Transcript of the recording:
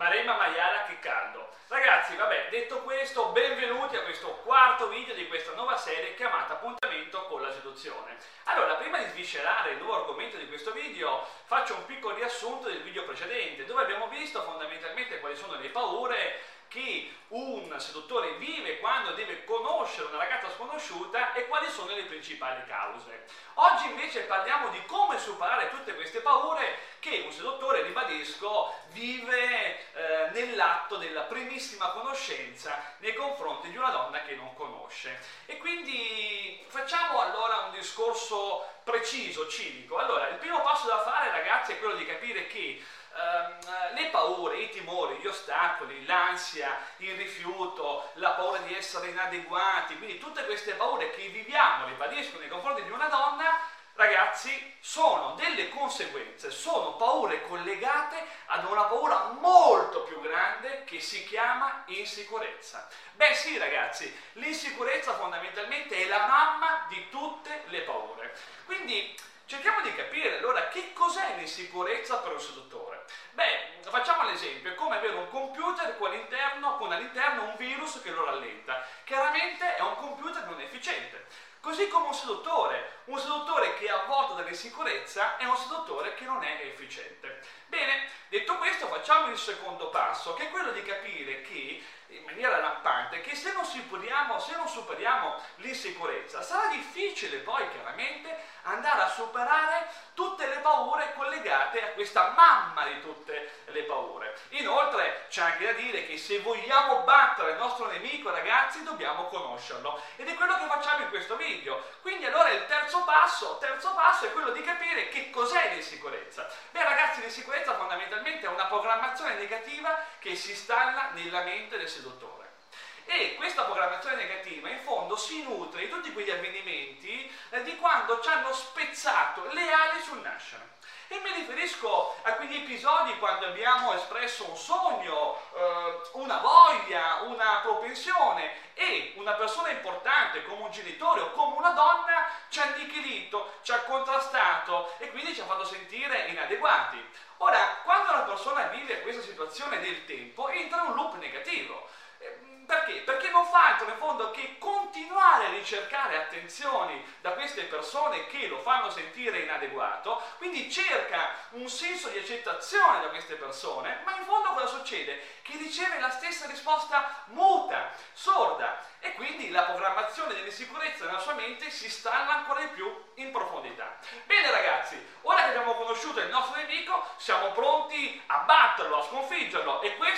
Maremma maiala che caldo. Ragazzi, vabbè, detto questo, benvenuti a questo quarto video di questa nuova serie chiamata Appuntamento con la seduzione. Allora, prima di sviscerare il nuovo argomento di questo video, faccio un piccolo riassunto del video precedente, dove abbiamo visto fondamentalmente quali sono le paure che un seduttore vive quando deve conoscere una ragazza sconosciuta e quali sono le principali cause. Oggi invece parliamo di come superare tutte queste paure che un seduttore, ribadisco, vive nell'atto della primissima conoscenza nei confronti di una donna che non conosce. E quindi facciamo allora un discorso preciso, civico. Allora, il primo passo da fare ragazzi è quello di capire che ehm, le paure, i timori, gli ostacoli, l'ansia, il rifiuto, la paura di essere inadeguati, quindi tutte queste paure che viviamo, ribadisco, nei confronti di una donna, ragazzi, sono delle conseguenze, sono paure collegate ad una paura molto più che si chiama insicurezza. Beh sì ragazzi, l'insicurezza fondamentalmente è la mamma di tutte le paure. Quindi cerchiamo di capire allora che cos'è l'insicurezza per un seduttore. Beh, facciamo l'esempio, è come avere un computer con all'interno, all'interno un virus che lo rallenta. Chiaramente è un computer non efficiente. Così come un seduttore, un seduttore che è avvolto dall'insicurezza è un seduttore che non è efficiente. Bene, detto questo facciamo il secondo passo, che è quello di capire che, in maniera lampante, che se non superiamo, se non superiamo l'insicurezza, sarà difficile poi chiaramente andare a superare tutte le paure collegate a questa mamma di tutte le paure. C'è anche da dire che se vogliamo battere il nostro nemico, ragazzi, dobbiamo conoscerlo. Ed è quello che facciamo in questo video. Quindi allora il terzo passo, terzo passo è quello di capire che cos'è l'insicurezza. Beh ragazzi, l'insicurezza fondamentalmente è una programmazione negativa che si installa nella mente del seduttore. E questa programmazione negativa in fondo si nutre di tutti quegli avvenimenti eh, di quando ci hanno spezzato le ali sul nascere. E mi riferisco a quegli episodi quando abbiamo espresso un sogno, eh, una voglia, una propensione e una persona importante come un genitore o come una donna ci ha annichilito, ci ha contrastato e quindi ci ha fatto sentire inadeguati. Ora, quando una persona vive questa situazione nel tempo, entra in un loop negativo. Perché? Perché non fa altro in fondo che continuare a ricercare attenzioni da queste persone che lo fanno sentire inadeguato, quindi cerca un senso di accettazione da queste persone, ma in fondo cosa succede? Che riceve la stessa risposta muta, sorda e quindi la programmazione dell'insicurezza nella sua mente si stalla ancora di più in profondità. Bene ragazzi, ora che abbiamo conosciuto il nostro nemico, siamo pronti a batterlo, a sconfiggerlo e questo